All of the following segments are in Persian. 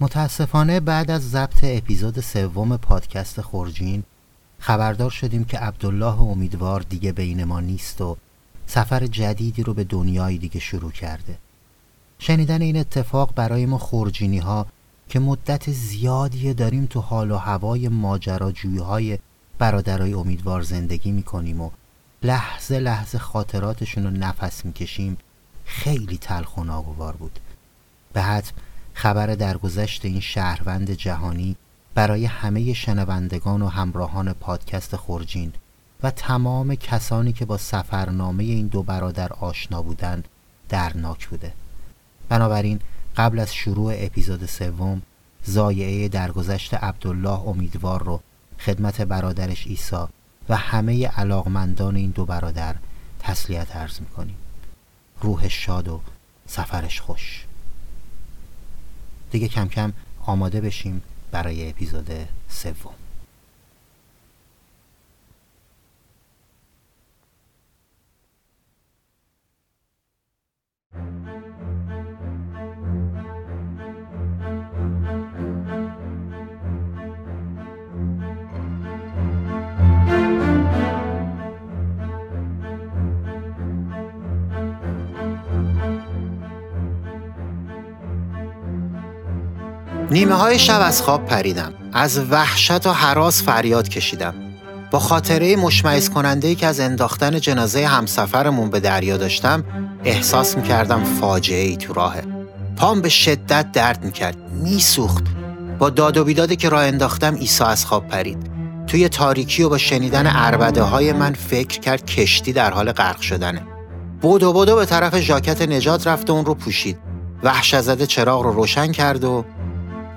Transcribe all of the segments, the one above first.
متاسفانه بعد از ضبط اپیزود سوم پادکست خورجین خبردار شدیم که عبدالله امیدوار دیگه بین ما نیست و سفر جدیدی رو به دنیای دیگه شروع کرده. شنیدن این اتفاق برای ما خورجینی ها که مدت زیادی داریم تو حال و هوای ماجراجویی های برادرای امیدوار زندگی می‌کنیم و لحظه لحظه خاطراتشون رو نفس می‌کشیم خیلی تلخ و ناگوار بود. به حتم خبر درگذشت این شهروند جهانی برای همه شنوندگان و همراهان پادکست خورجین و تمام کسانی که با سفرنامه این دو برادر آشنا بودند درناک بوده. بنابراین قبل از شروع اپیزود سوم زایعه درگذشت عبدالله امیدوار رو خدمت برادرش ایسا و همه علاقمندان این دو برادر تسلیت عرض می‌کنیم. روحش شاد و سفرش خوش. دیگه کم کم آماده بشیم برای اپیزود سوم. نیمه های شب از خواب پریدم. از وحشت و حراس فریاد کشیدم. با خاطره مشمعز کننده ای که از انداختن جنازه همسفرمون به دریا داشتم احساس می‌کردم فاجعه ای تو راهه پام به شدت درد می‌کرد میسوخت. با داد و بیدادی که راه انداختم ایسا از خواب پرید. توی تاریکی و با شنیدن عربده های من فکر کرد کشتی در حال غرق شدنه. بودو بودو به طرف ژاکت نجات رفت و اون رو پوشید. وحش زده چراغ رو روشن کرد و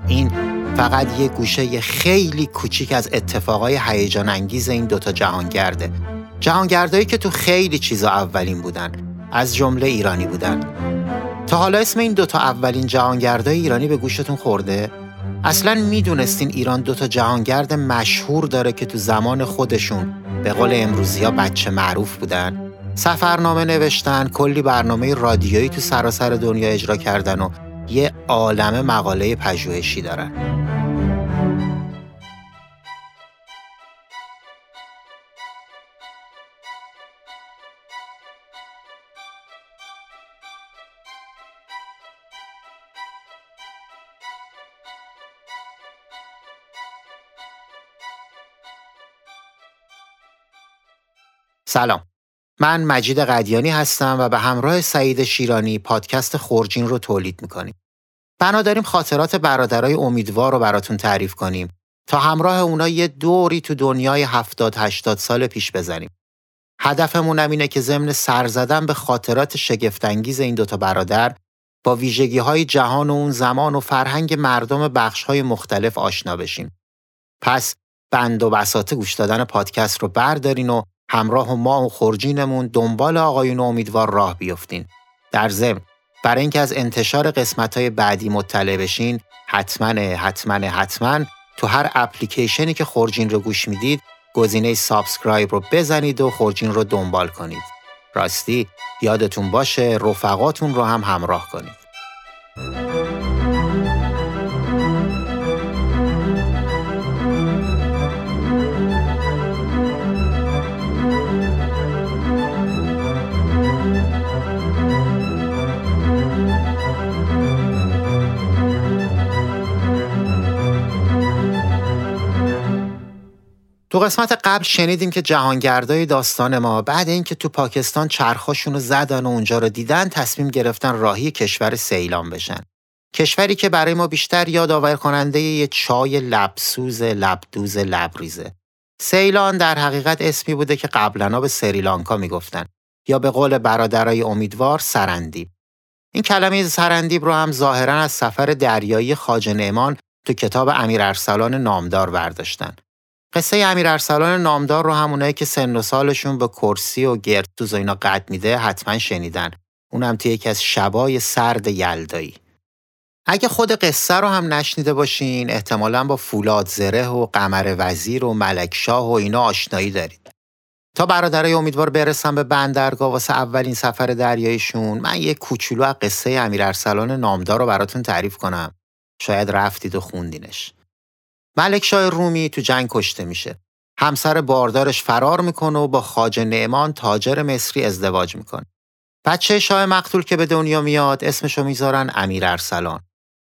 این فقط یه گوشه خیلی کوچیک از اتفاقای هیجان انگیز این دوتا جهانگرده جهانگردایی که تو خیلی چیزا اولین بودن از جمله ایرانی بودن تا حالا اسم این دوتا اولین جهانگردای ایرانی به گوشتون خورده؟ اصلا می‌دونستین ایران دوتا جهانگرد مشهور داره که تو زمان خودشون به قول امروزی ها بچه معروف بودن؟ سفرنامه نوشتن، کلی برنامه رادیویی تو سراسر دنیا اجرا کردن و یه عالم مقاله پژوهشی دارن سلام من مجید قدیانی هستم و به همراه سعید شیرانی پادکست خورجین رو تولید می‌کنیم. بنا داریم خاطرات برادرای امیدوار رو براتون تعریف کنیم تا همراه اونا یه دوری تو دنیای 70 80 سال پیش بزنیم. هدفمون هم اینه که ضمن سر زدن به خاطرات شگفتانگیز این دوتا برادر با ویژگی های جهان و اون زمان و فرهنگ مردم بخش های مختلف آشنا بشیم. پس بند و بساط گوش دادن پادکست رو بردارین و همراه و ما و خورجینمون دنبال آقایون امیدوار راه بیفتین. در ضمن برای اینکه از انتشار قسمت های بعدی مطلع بشین حتما حتما حتما تو هر اپلیکیشنی که خورجین رو گوش می‌دید گزینه subscribe رو بزنید و خورجین رو دنبال کنید. راستی یادتون باشه رفقاتون رو هم همراه کنید. تو قسمت قبل شنیدیم که جهانگردای داستان ما بعد اینکه تو پاکستان چرخاشون رو زدن و اونجا رو دیدن تصمیم گرفتن راهی کشور سیلان بشن. کشوری که برای ما بیشتر یادآور کننده یه چای لبسوز لبدوز لبریزه. سیلان در حقیقت اسمی بوده که قبلا به سریلانکا می‌گفتن یا به قول برادرای امیدوار سرندیب. این کلمه سرندیب رو هم ظاهرا از سفر دریایی خاج نعمان تو کتاب امیر ارسلان نامدار برداشتن. قصه امیر ارسلان نامدار رو همونایی که سن و سالشون به کرسی و گردتوز و اینا قد میده حتما شنیدن. اونم توی یکی از شبای سرد یلدایی. اگه خود قصه رو هم نشنیده باشین احتمالا با فولاد زره و قمر وزیر و ملک شاه و اینا آشنایی دارید. تا برادرای امیدوار برسم به بندرگاه واسه اولین سفر دریاییشون من یه کوچولو از قصه امیر ارسلان نامدار رو براتون تعریف کنم شاید رفتید و خوندینش. ملک شاه رومی تو جنگ کشته میشه. همسر باردارش فرار می‌کنه و با خاج نعمان تاجر مصری ازدواج می‌کنه. بچه شاه مقتول که به دنیا میاد اسمشو می‌ذارن امیر ارسلان.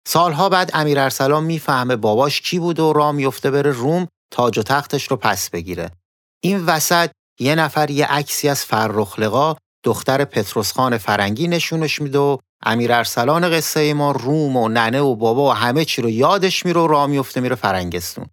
سالها بعد امیر ارسلان می‌فهمه باباش کی بود و راه میفته بره روم تاج و تختش رو پس بگیره. این وسط یه نفر یه عکسی از فرخلقا دختر پتروس خان فرنگی نشونش میده و امیر ارسلان قصه ما روم و ننه و بابا و همه چی رو یادش میره و راه میفته میره فرنگستون.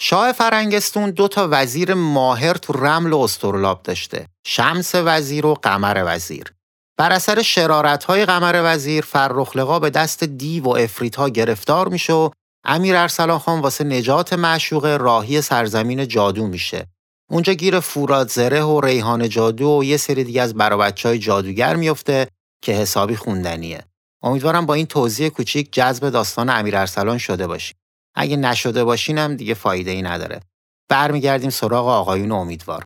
شاه فرنگستون دو تا وزیر ماهر تو رمل و استرلاب داشته. شمس وزیر و قمر وزیر. بر اثر شرارت های قمر وزیر فرخلقا به دست دیو و افریت ها گرفتار میشه و امیر ارسلان خان واسه نجات معشوق راهی سرزمین جادو میشه. اونجا گیر فوراد زره و ریحان جادو و یه سری دیگه از برابچه های جادوگر میفته که حسابی خوندنیه. امیدوارم با این توضیح کوچیک جذب داستان امیر ارسلان شده باشیم. اگه نشده باشینم دیگه فایده ای نداره. برمیگردیم سراغ آقایون امیدوار.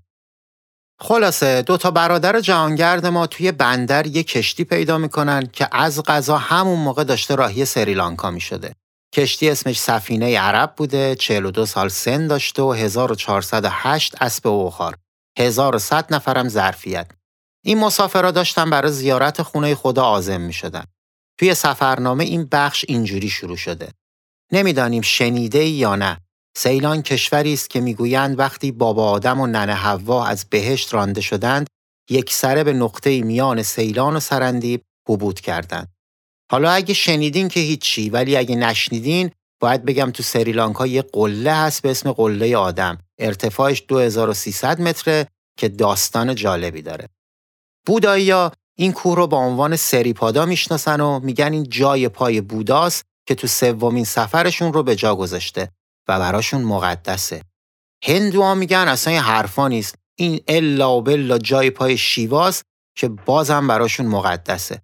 خلاصه دو تا برادر جهانگرد ما توی بندر یه کشتی پیدا می‌کنن که از غذا همون موقع داشته راهی سریلانکا می شده. کشتی اسمش سفینه عرب بوده، 42 سال سن داشته و 1408 اسب اوخار. 1100 نفرم ظرفیت. این مسافرها داشتن برای زیارت خونه خدا آزم می شدن. توی سفرنامه این بخش اینجوری شروع شده. نمی‌دانیم شنیده یا نه. سیلان کشوری است که می‌گویند وقتی بابا آدم و ننه حوا از بهشت رانده شدند، یک سره به نقطه میان سیلان و سرندیب حبود کردند. حالا اگه شنیدین که هیچی ولی اگه نشنیدین باید بگم تو سریلانکا یه قله هست به اسم قله آدم. ارتفاعش 2300 متره که داستان جالبی داره. بودایی این کوه رو با عنوان سریپادا می‌شناسن و میگن این جای پای بوداست که تو سومین سفرشون رو به جا گذاشته و براشون مقدسه. هندوها میگن اصلا این حرفا نیست. این الا و بلا جای پای شیواست که بازم براشون مقدسه.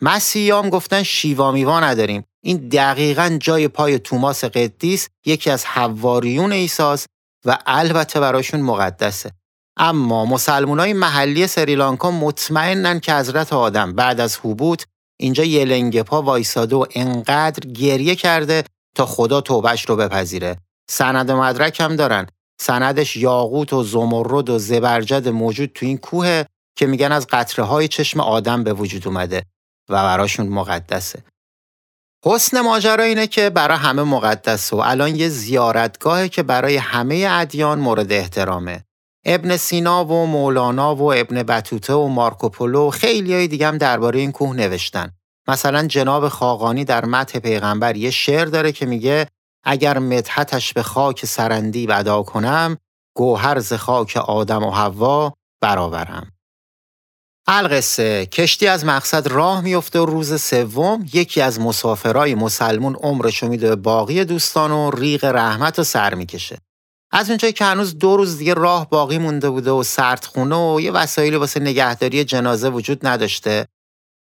مسیحیام گفتن شیوا میوا نداریم. این دقیقا جای پای توماس قدیس یکی از حواریون ایساس و البته براشون مقدسه. اما مسلمانای محلی سریلانکا مطمئنن که حضرت آدم بعد از حبوط اینجا یه لنگه پا وایساده و انقدر گریه کرده تا خدا توبش رو بپذیره. سند و مدرک هم دارن. سندش یاقوت و زمرد و زبرجد موجود تو این کوه که میگن از قطره های چشم آدم به وجود اومده و براشون مقدسه. حسن ماجرا اینه که برای همه مقدسه و الان یه زیارتگاهه که برای همه ادیان مورد احترامه. ابن سینا و مولانا و ابن بطوته و مارکوپولو و خیلی های دیگه هم درباره این کوه نوشتن. مثلا جناب خاقانی در متح پیغمبر یه شعر داره که میگه اگر مدحتش به خاک سرندی ادا کنم گوهر ز خاک آدم و حوا برآورم. القصه کشتی از مقصد راه میفته و روز سوم یکی از مسافرای مسلمون عمرشو میده به باقی دوستان و ریق رحمت و سر می‌کشه. از اونجایی که هنوز دو روز دیگه راه باقی مونده بوده و سردخونه و یه وسایلی واسه نگهداری جنازه وجود نداشته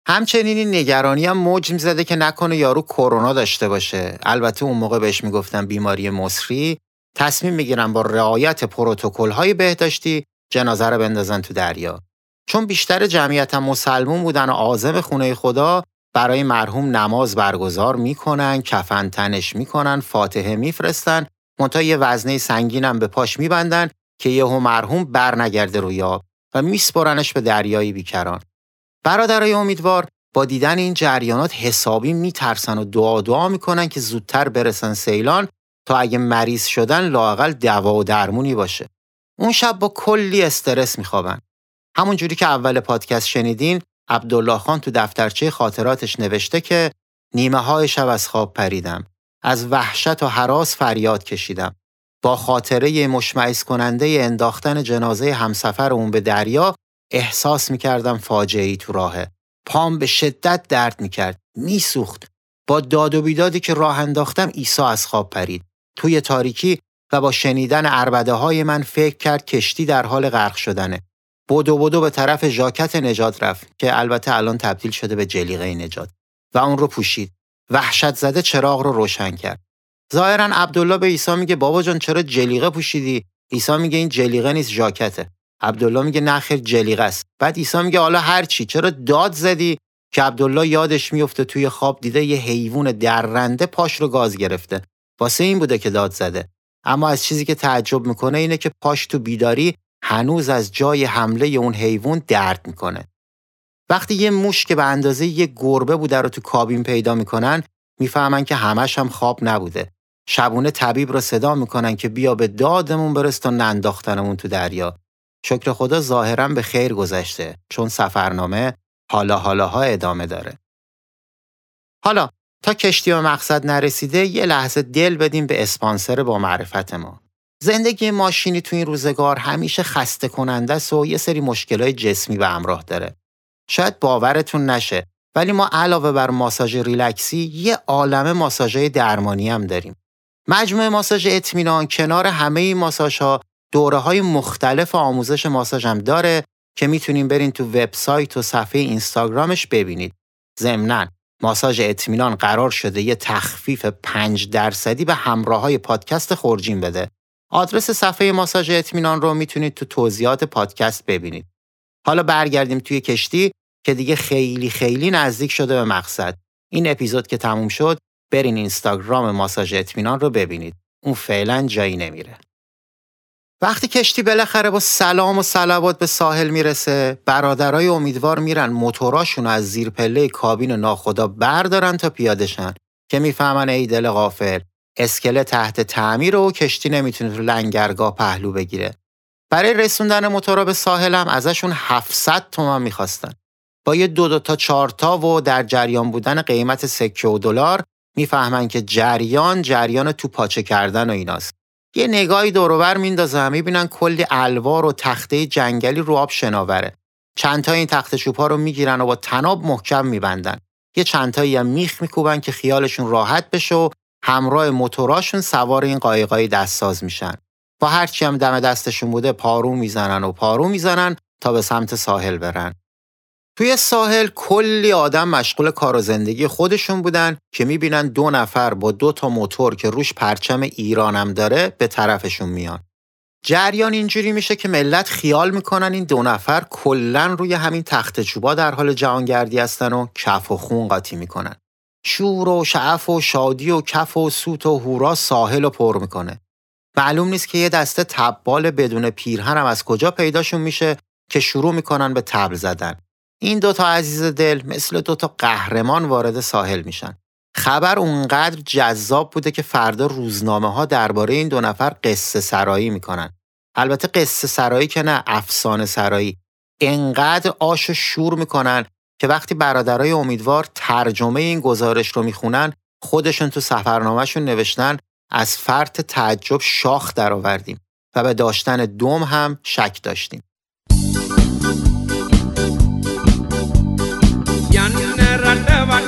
همچنین این نگرانی هم موج می‌زده که نکنه یارو کرونا داشته باشه. البته اون موقع بهش می‌گفتن بیماری مصری. تصمیم می‌گیرن با رعایت پروتکل های بهداشتی جنازه رو بندازن تو دریا. چون بیشتر جمعیت هم مسلمون بودن و عازم خونه خدا برای مرحوم نماز برگزار می‌کنن کفن تنش می‌کنن فاتحه میفرستن منتها یه وزنه سنگینم به پاش میبندن که یهو مرحوم برنگرده روی آب و میسپرنش به دریای بیکران. برادرای امیدوار با دیدن این جریانات حسابی میترسن و دعا دعا می‌کنن که زودتر برسن سیلان تا اگه مریض شدن لاقل دوا و درمونی باشه. اون شب با کلی استرس میخوابن. همون جوری که اول پادکست شنیدین عبدالله خان تو دفترچه خاطراتش نوشته که نیمه های شب از خواب پریدم. از وحشت و حراس فریاد کشیدم. با خاطره مشمعز کننده انداختن جنازه همسفر اون به دریا احساس می‌کردم فاجعه ای تو راهه. پام به شدت درد می‌کرد. میسوخت. با داد و بیدادی که راه انداختم عیسی از خواب پرید. توی تاریکی و با شنیدن عربده های من فکر کرد کشتی در حال غرق شدنه. بدو بدو به طرف ژاکت نجات رفت که البته الان تبدیل شده به جلیقه نجات و اون رو پوشید. وحشت زده چراغ رو روشن کرد. ظاهرا عبدالله به عیسی میگه بابا جان چرا جلیقه پوشیدی؟ عیسی میگه این جلیقه نیست ژاکته. عبدالله میگه نه خیر جلیقه است. بعد عیسی میگه حالا هر چی چرا داد زدی؟ که عبدالله یادش میفته توی خواب دیده یه حیوان درنده پاش رو گاز گرفته واسه این بوده که داد زده اما از چیزی که تعجب می‌کنه اینه که پاش تو بیداری هنوز از جای حمله اون حیوان درد می‌کنه وقتی یه موش که به اندازه یه گربه بوده رو تو کابین پیدا می‌کنن می‌فهمن که همش هم خواب نبوده. شبونه طبیب رو صدا می‌کنن که بیا به دادمون برس تا ننداختنمون تو دریا. شکر خدا ظاهرا به خیر گذشته چون سفرنامه حالا حالاها ادامه داره. حالا تا کشتی و مقصد نرسیده یه لحظه دل بدیم به اسپانسر با معرفت ما. زندگی ماشینی تو این روزگار همیشه خسته کننده است و یه سری مشکلای جسمی به همراه داره. شاید باورتون نشه ولی ما علاوه بر ماساژ ریلکسی یه عالم ماساژهای درمانی هم داریم مجموعه ماساژ اطمینان کنار همه این ماساژ ها دوره های مختلف آموزش ماساژ هم داره که می‌تونیم برین تو وبسایت و صفحه اینستاگرامش ببینید. ضمناً ماساژ اطمینان قرار شده یه تخفیف 5 درصدی به همراه های پادکست خورجین بده. آدرس صفحه ماساژ اطمینان رو می‌تونید تو توضیحات پادکست ببینید. حالا برگردیم توی کشتی که دیگه خیلی خیلی نزدیک شده به مقصد. این اپیزود که تموم شد برین اینستاگرام ماساژ اطمینان رو ببینید. اون فعلا جایی نمیره. وقتی کشتی بالاخره با سلام و صلوات به ساحل می‌رسه برادرای امیدوار میرن موتوراشون از زیر پله کابین ناخدا بردارن تا پیادشن که می‌فهمن ای دل غافل اسکله تحت تعمیر و کشتی نمی‌تونه تو لنگرگاه پهلو بگیره برای رسوندن موتورا به ساحل هم ازشون 700 تومن می‌خواستن با یه دو دو تا چهار تا و در جریان بودن قیمت سکه و دلار می‌فهمن که جریان جریان تو پاچه کردن و ایناست. یه نگاهی دوروبر میندازن می‌بینن کلی الوار و تخته جنگلی رو آب شناوره. چند تا این تخت چوبها رو می‌گیرن و با تناب محکم میبندن. یه چند تایی هم میخ میکوبن که خیالشون راحت بشه و همراه موتوراشون سوار این قایقای دستساز میشن. با هرچی هم دم دستشون بوده پارو می‌زنن و پارو می‌زنن تا به سمت ساحل برن. توی ساحل کلی آدم مشغول کار و زندگی خودشون بودن که می‌بینن دو نفر با دو تا موتور که روش پرچم ایرانم داره به طرفشون میان. جریان اینجوری میشه که ملت خیال می‌کنن این دو نفر کلا روی همین تخت چوبا در حال جهانگردی هستن و کف و خون قاطی می‌کنن. شور و شعف و شادی و کف و سوت و هورا ساحل رو پر می‌کنه. معلوم نیست که یه دسته تبال بدون پیرهن هم از کجا پیداشون میشه که شروع می‌کنن به تبل زدن. این دوتا عزیز دل مثل دوتا قهرمان وارد ساحل میشن. خبر اونقدر جذاب بوده که فردا روزنامه ها درباره این دو نفر قصه سرایی می‌کنن. البته قصه سرایی که نه افسانه سرایی. انقدر آش و شور می‌کنن که وقتی برادرای امیدوار ترجمه این گزارش رو می‌خونن خودشون تو سفرنامهشون نوشتن از فرط تعجب شاخ درآوردیم و به داشتن دوم هم شک داشتیم. برادرای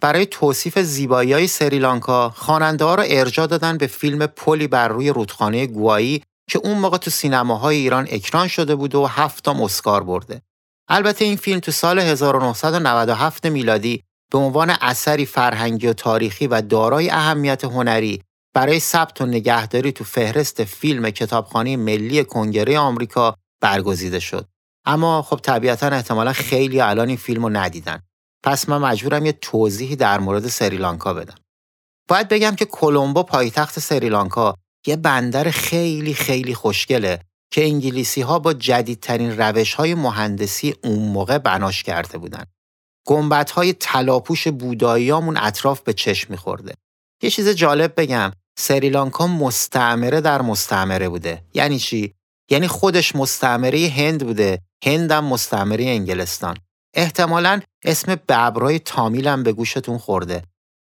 برای توصیف زیبایی های سریلانکا خواننده را ارجا دادن به فیلم پلی بر روی رودخانه گوایی که اون موقع تو سینماهای ایران اکران شده بود و هفتم اسکار برده. البته این فیلم تو سال 1997 میلادی به عنوان اثری فرهنگی و تاریخی و دارای اهمیت هنری برای ثبت و نگهداری تو فهرست فیلم کتابخانه ملی کنگره آمریکا برگزیده شد. اما خب طبیعتا احتمالا خیلی الان این فیلم رو ندیدن. پس من مجبورم یه توضیحی در مورد سریلانکا بدم. باید بگم که کلمبو پایتخت سریلانکا یه بندر خیلی خیلی خوشگله که انگلیسی ها با جدیدترین روش های مهندسی اون موقع بناش کرده بودن. گنبت های تلاپوش بوداییامون اطراف به چشم میخورده. یه چیز جالب بگم سریلانکا مستعمره در مستعمره بوده. یعنی چی؟ یعنی خودش مستعمره هند بوده، هندم مستعمره انگلستان. احتمالا اسم ببرای تامیل هم به گوشتون خورده.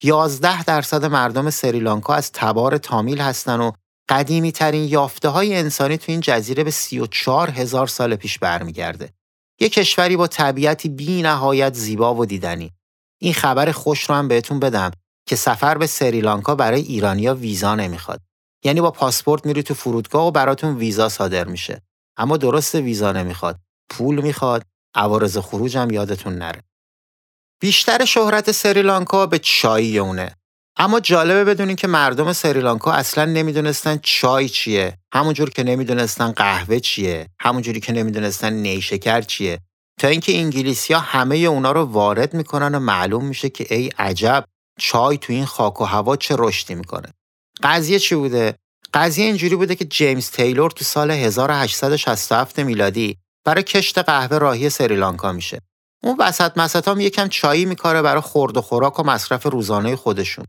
11 درصد مردم سریلانکا از تبار تامیل هستن و قدیمی ترین یافته های انسانی تو این جزیره به 34 هزار سال پیش برمیگرده. یه کشوری با طبیعتی بی نهایت زیبا و دیدنی. این خبر خوش رو هم بهتون بدم که سفر به سریلانکا برای ایرانیا ویزا نمی‌خواد. یعنی با پاسپورت میری تو فرودگاه و براتون ویزا صادر میشه. اما درست ویزا نمی‌خواد. پول می‌خواد. عوارض خروج هم یادتون نره. بیشتر شهرت سریلانکا به چای اونه. اما جالبه بدونین که مردم سریلانکا اصلا نمی‌دونستن چای چیه. همونجور که نمی‌دونستن قهوه چیه. همونجوری که نمی‌دونستن نیشکر چیه. تا اینکه انگلیسی ها همه اونا رو وارد می‌کنن و معلوم میشه که ای عجب چای تو این خاک و هوا چه رشدی می‌کنه. قضیه چی بوده؟ قضیه اینجوری بوده که جیمز تیلور تو سال 1867 میلادی برای کشت قهوه راهی سریلانکا میشه اون وسط مسط هم یکم چایی میکاره برای خورد و خوراک و مصرف روزانه خودشون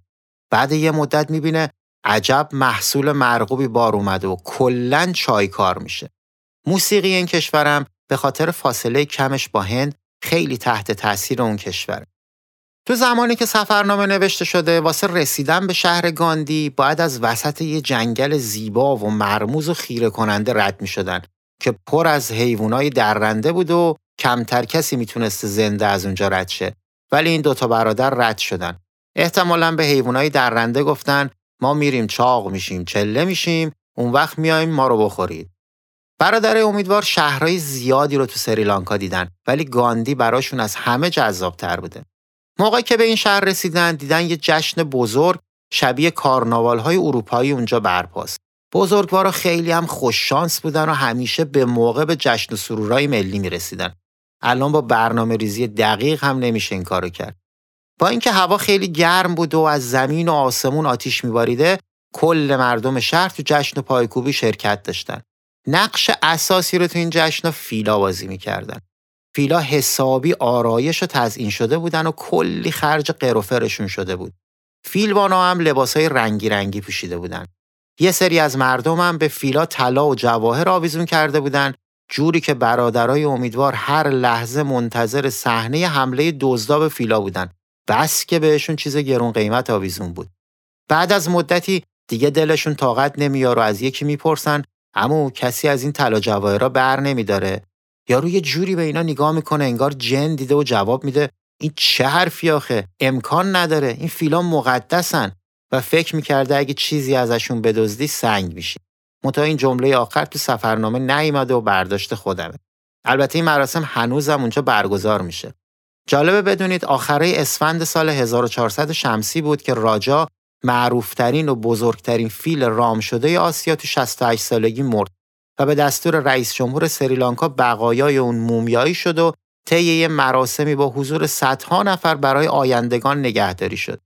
بعد یه مدت می‌بینه عجب محصول مرغوبی بار اومده و کلا چای کار میشه. موسیقی این کشورم به خاطر فاصله کمش با هند خیلی تحت تاثیر اون کشوره. تو زمانی که سفرنامه نوشته شده واسه رسیدن به شهر گاندی باید از وسط یه جنگل زیبا و مرموز و خیره کننده رد می شدن که پر از حیوانای درنده بود و کمتر کسی می‌تونست زنده از اونجا رد شه. ولی این دوتا برادر رد شدن. احتمالا به حیوانای درنده گفتن ما میریم چاق میشیم چله میشیم اون وقت میایم ما رو بخورید. برادر امیدوار شهرهای زیادی رو تو سریلانکا دیدن ولی گاندی براشون از همه جذابتر بوده. موقعی که به این شهر رسیدن دیدن یه جشن بزرگ شبیه کارناوال های اروپایی اونجا برپاست. بزرگوارا خیلی هم خوششانس بودن و همیشه به موقع به جشن و سرورای ملی می‌رسیدن. الان با برنامه ریزی دقیق هم نمیشه این کارو کرد. با اینکه هوا خیلی گرم بود و از زمین و آسمون آتیش میباریده کل مردم شهر تو جشن و پایکوبی شرکت داشتن. نقش اساسی رو تو این جشن فیلا بازی می‌کردن. فیلا حسابی آرایش و تزئین شده بودن و کلی خرج قروفرشون شده بود. فیلوانا هم لباسای رنگی رنگی پوشیده بودن. یه سری از مردم هم به فیلا طلا و جواهر آویزون کرده بودن جوری که برادرای امیدوار هر لحظه منتظر صحنه حمله دزدا به فیلا بودن. بس که بهشون چیز گرون قیمت آویزون بود. بعد از مدتی دیگه دلشون طاقت نمیار و از یکی می‌پرسن اما کسی از این طلا جواهرا بر نمیداره؟ یارو یه جوری به اینا نگاه می‌کنه انگار جن دیده و جواب میده این چه حرفی آخه؟ امکان نداره. این فیلان مقدسن. و فکر می‌کرده اگه چیزی ازشون بدزدی سنگ میشی. منتها این جمله آخر تو سفرنامه نیامده و برداشت خودمه. البته این مراسم هنوزم اونجا برگزار میشه. جالبه بدونید آخره اسفند سال 1400 شمسی بود که راجا معروفترین و بزرگترین فیل رام شده آسیا تو 68 سالگی مرد و به دستور رئیس جمهور سریلانکا بقایای اون مومیایی شد و طی مراسمی با حضور صدها نفر برای آیندگان نگهداری شد.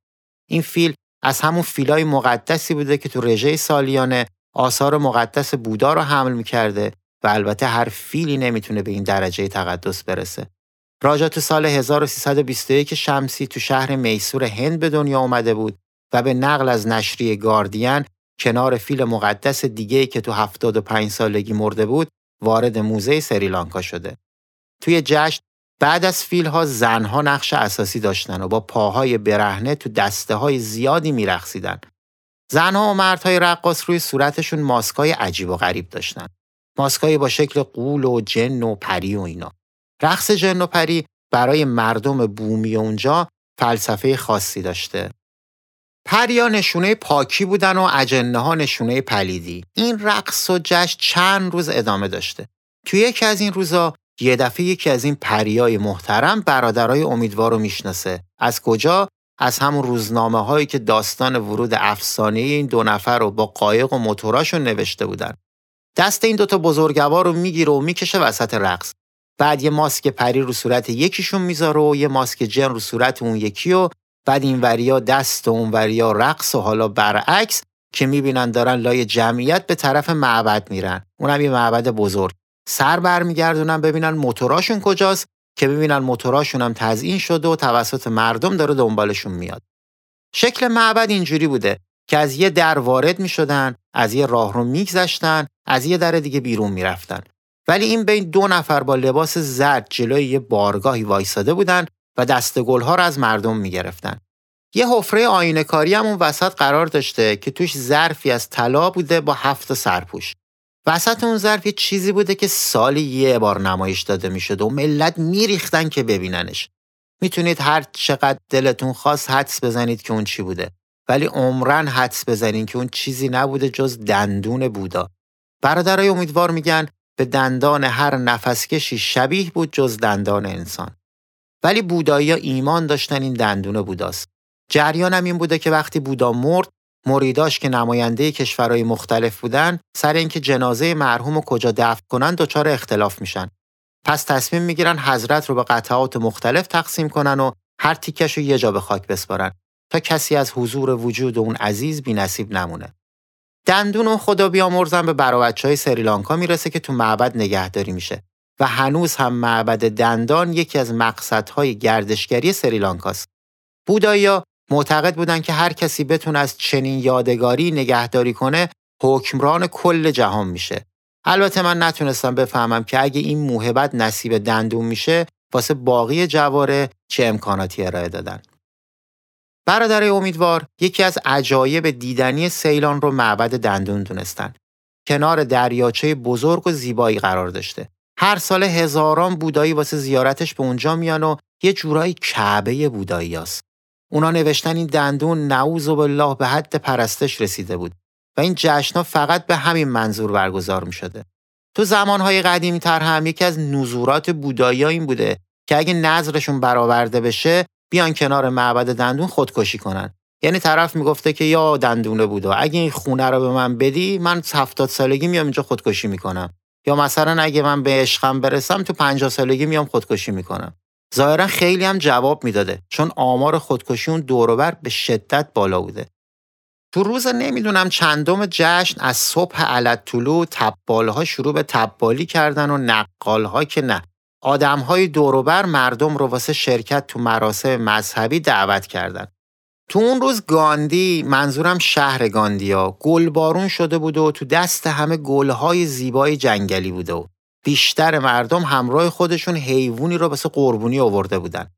این فیل از همون فیلای مقدسی بوده که تو رژه سالیانه آثار مقدس بودا رو حمل می‌کرده و البته هر فیلی نمی‌تونه به این درجه تقدس برسه. راجا تو سال 1321 شمسی تو شهر میسور هند به دنیا اومده بود و به نقل از نشریه گاردین کنار فیل مقدس دیگه که تو 75 سالگی مرده بود وارد موزه سریلانکا شده. توی جشن بعد از فیلها زنها نقش اساسی داشتن و با پاهای برهنه تو دسته های زیادی میرقصیدن. زنها و مردهای رقاص روی صورتشون ماسکای عجیب و غریب داشتن. ماسکای با شکل قول و جن و پری و اینا. رقص جن و پری برای مردم بومی اونجا فلسفه خاصی داشته. پریا نشونه پاکی بودن و اجنه ها نشونه پلیدی. این رقص و جشن چند روز ادامه داشته. توی یکی از این روزا یه دفعه یکی از این پریای محترم برادرای امیدوار رو می‌شناسه. از کجا؟ از همون روزنامه هایی که داستان ورود افسانه این دو نفر رو با قایق و موتوراشون نوشته بودن. دست این دوتا بزرگوار رو می‌گیره و می‌کشه وسط رقص. بعد یه ماسک پری رو صورت یکیشون می‌ذاره و یه ماسک جن رو صورت اون یکی و بعد این وریا دست و اون وریا رقص و حالا برعکس که می‌بینن دارن لای جمعیت به طرف معبد میرن اونم یه معبد بزرگ سر برمیگردونن ببینن موتوراشون کجاست که ببینن موتوراشون هم تزیین شده و توسط مردم داره دنبالشون میاد. شکل معبد اینجوری بوده که از یه در وارد می شدن، از یه راه رو میگذشتن، از یه در دیگه بیرون می‌رفتن. ولی این بین دو نفر با لباس زرد جلوی یه بارگاهی وایساده بودن و دستگلها رو از مردم می‌گرفتن. یه حفره آینه کاری هم اون وسط قرار داشته که توش ظرفی از طلا بوده با هفت سرپوش. وسط اون ظرف یه چیزی بوده که سالی یه بار نمایش داده می‌شد و ملت میریختن که ببیننش. می‌تونید هر چقدر دلتون خواست حدس بزنید که اون چی بوده. ولی عمرن حدس بزنین که اون چیزی نبوده جز دندون بودا. برادرای امیدوار میگن به دندان هر نفسکشی شبیه بود جز دندان انسان. ولی بودایی ایمان داشتن این دندون بوداست. جریانم این بوده که وقتی بودا مرد مریداش که نماینده کشورهای مختلف بودن سر اینکه جنازه مرحوم رو کجا دفن کنن دچار اختلاف میشن پس تصمیم می‌گیرن حضرت رو به قطعات مختلف تقسیم کنن و هر تیکش رو یه جا به خاک بسپارن تا کسی از حضور وجود اون عزیز بی نصیب نمونه دندون اون خدا بیامرزن به براوچه های سریلانکا می‌رسه که تو معبد نگهداری میشه و هنوز هم معبد دندان یکی از مقصدهای گردشگری سریلانکاست. بودایا معتقد بودن که هر کسی بتونه از چنین یادگاری نگهداری کنه حکمران کل جهان میشه. البته من نتونستم بفهمم که اگه این موهبت نصیب دندون میشه واسه باقی جواره چه امکاناتی ارائه دادن. برادر امیدوار یکی از عجایب دیدنی سیلان رو معبد دندون دونستن. کنار دریاچه بزرگ و زیبایی قرار داشته. هر سال هزاران بودایی واسه زیارتش به اونجا میان و یه جورایی کعبه بودایی هست. اونا نوشتن این دندون نعوذ بالله به حد پرستش رسیده بود و این جشنها فقط به همین منظور برگزار می شده. تو زمانهای قدیمی تر هم یکی از نزورات بودایی این بوده که اگه نظرشون برآورده بشه بیان کنار معبد دندون خودکشی کنن. یعنی طرف می‌گفته که یا دندونه بودا اگه این خونه رو به من بدی من هفتاد سالگی میام اینجا خودکشی می‌کنم یا مثلا اگه من به عشقم برسم تو 50 سالگی میام خودکشی می‌کنم ظاهرا خیلی هم جواب می‌داده چون آمار خودکشی اون دوروبر به شدت بالا بوده. تو روز نمی‌دونم چندم جشن از صبح علت طلوع تبالها شروع به تبالی کردن و نقالها که نه. آدمهای دوروبر مردم رو واسه شرکت تو مراسم مذهبی دعوت کردن. تو اون روز گاندی منظورم شهر گاندیا گلبارون شده بوده و تو دست همه گلهای زیبای جنگلی بوده و بیشتر مردم همراه خودشون حیوانی رو واسه قربونی آورده بودن.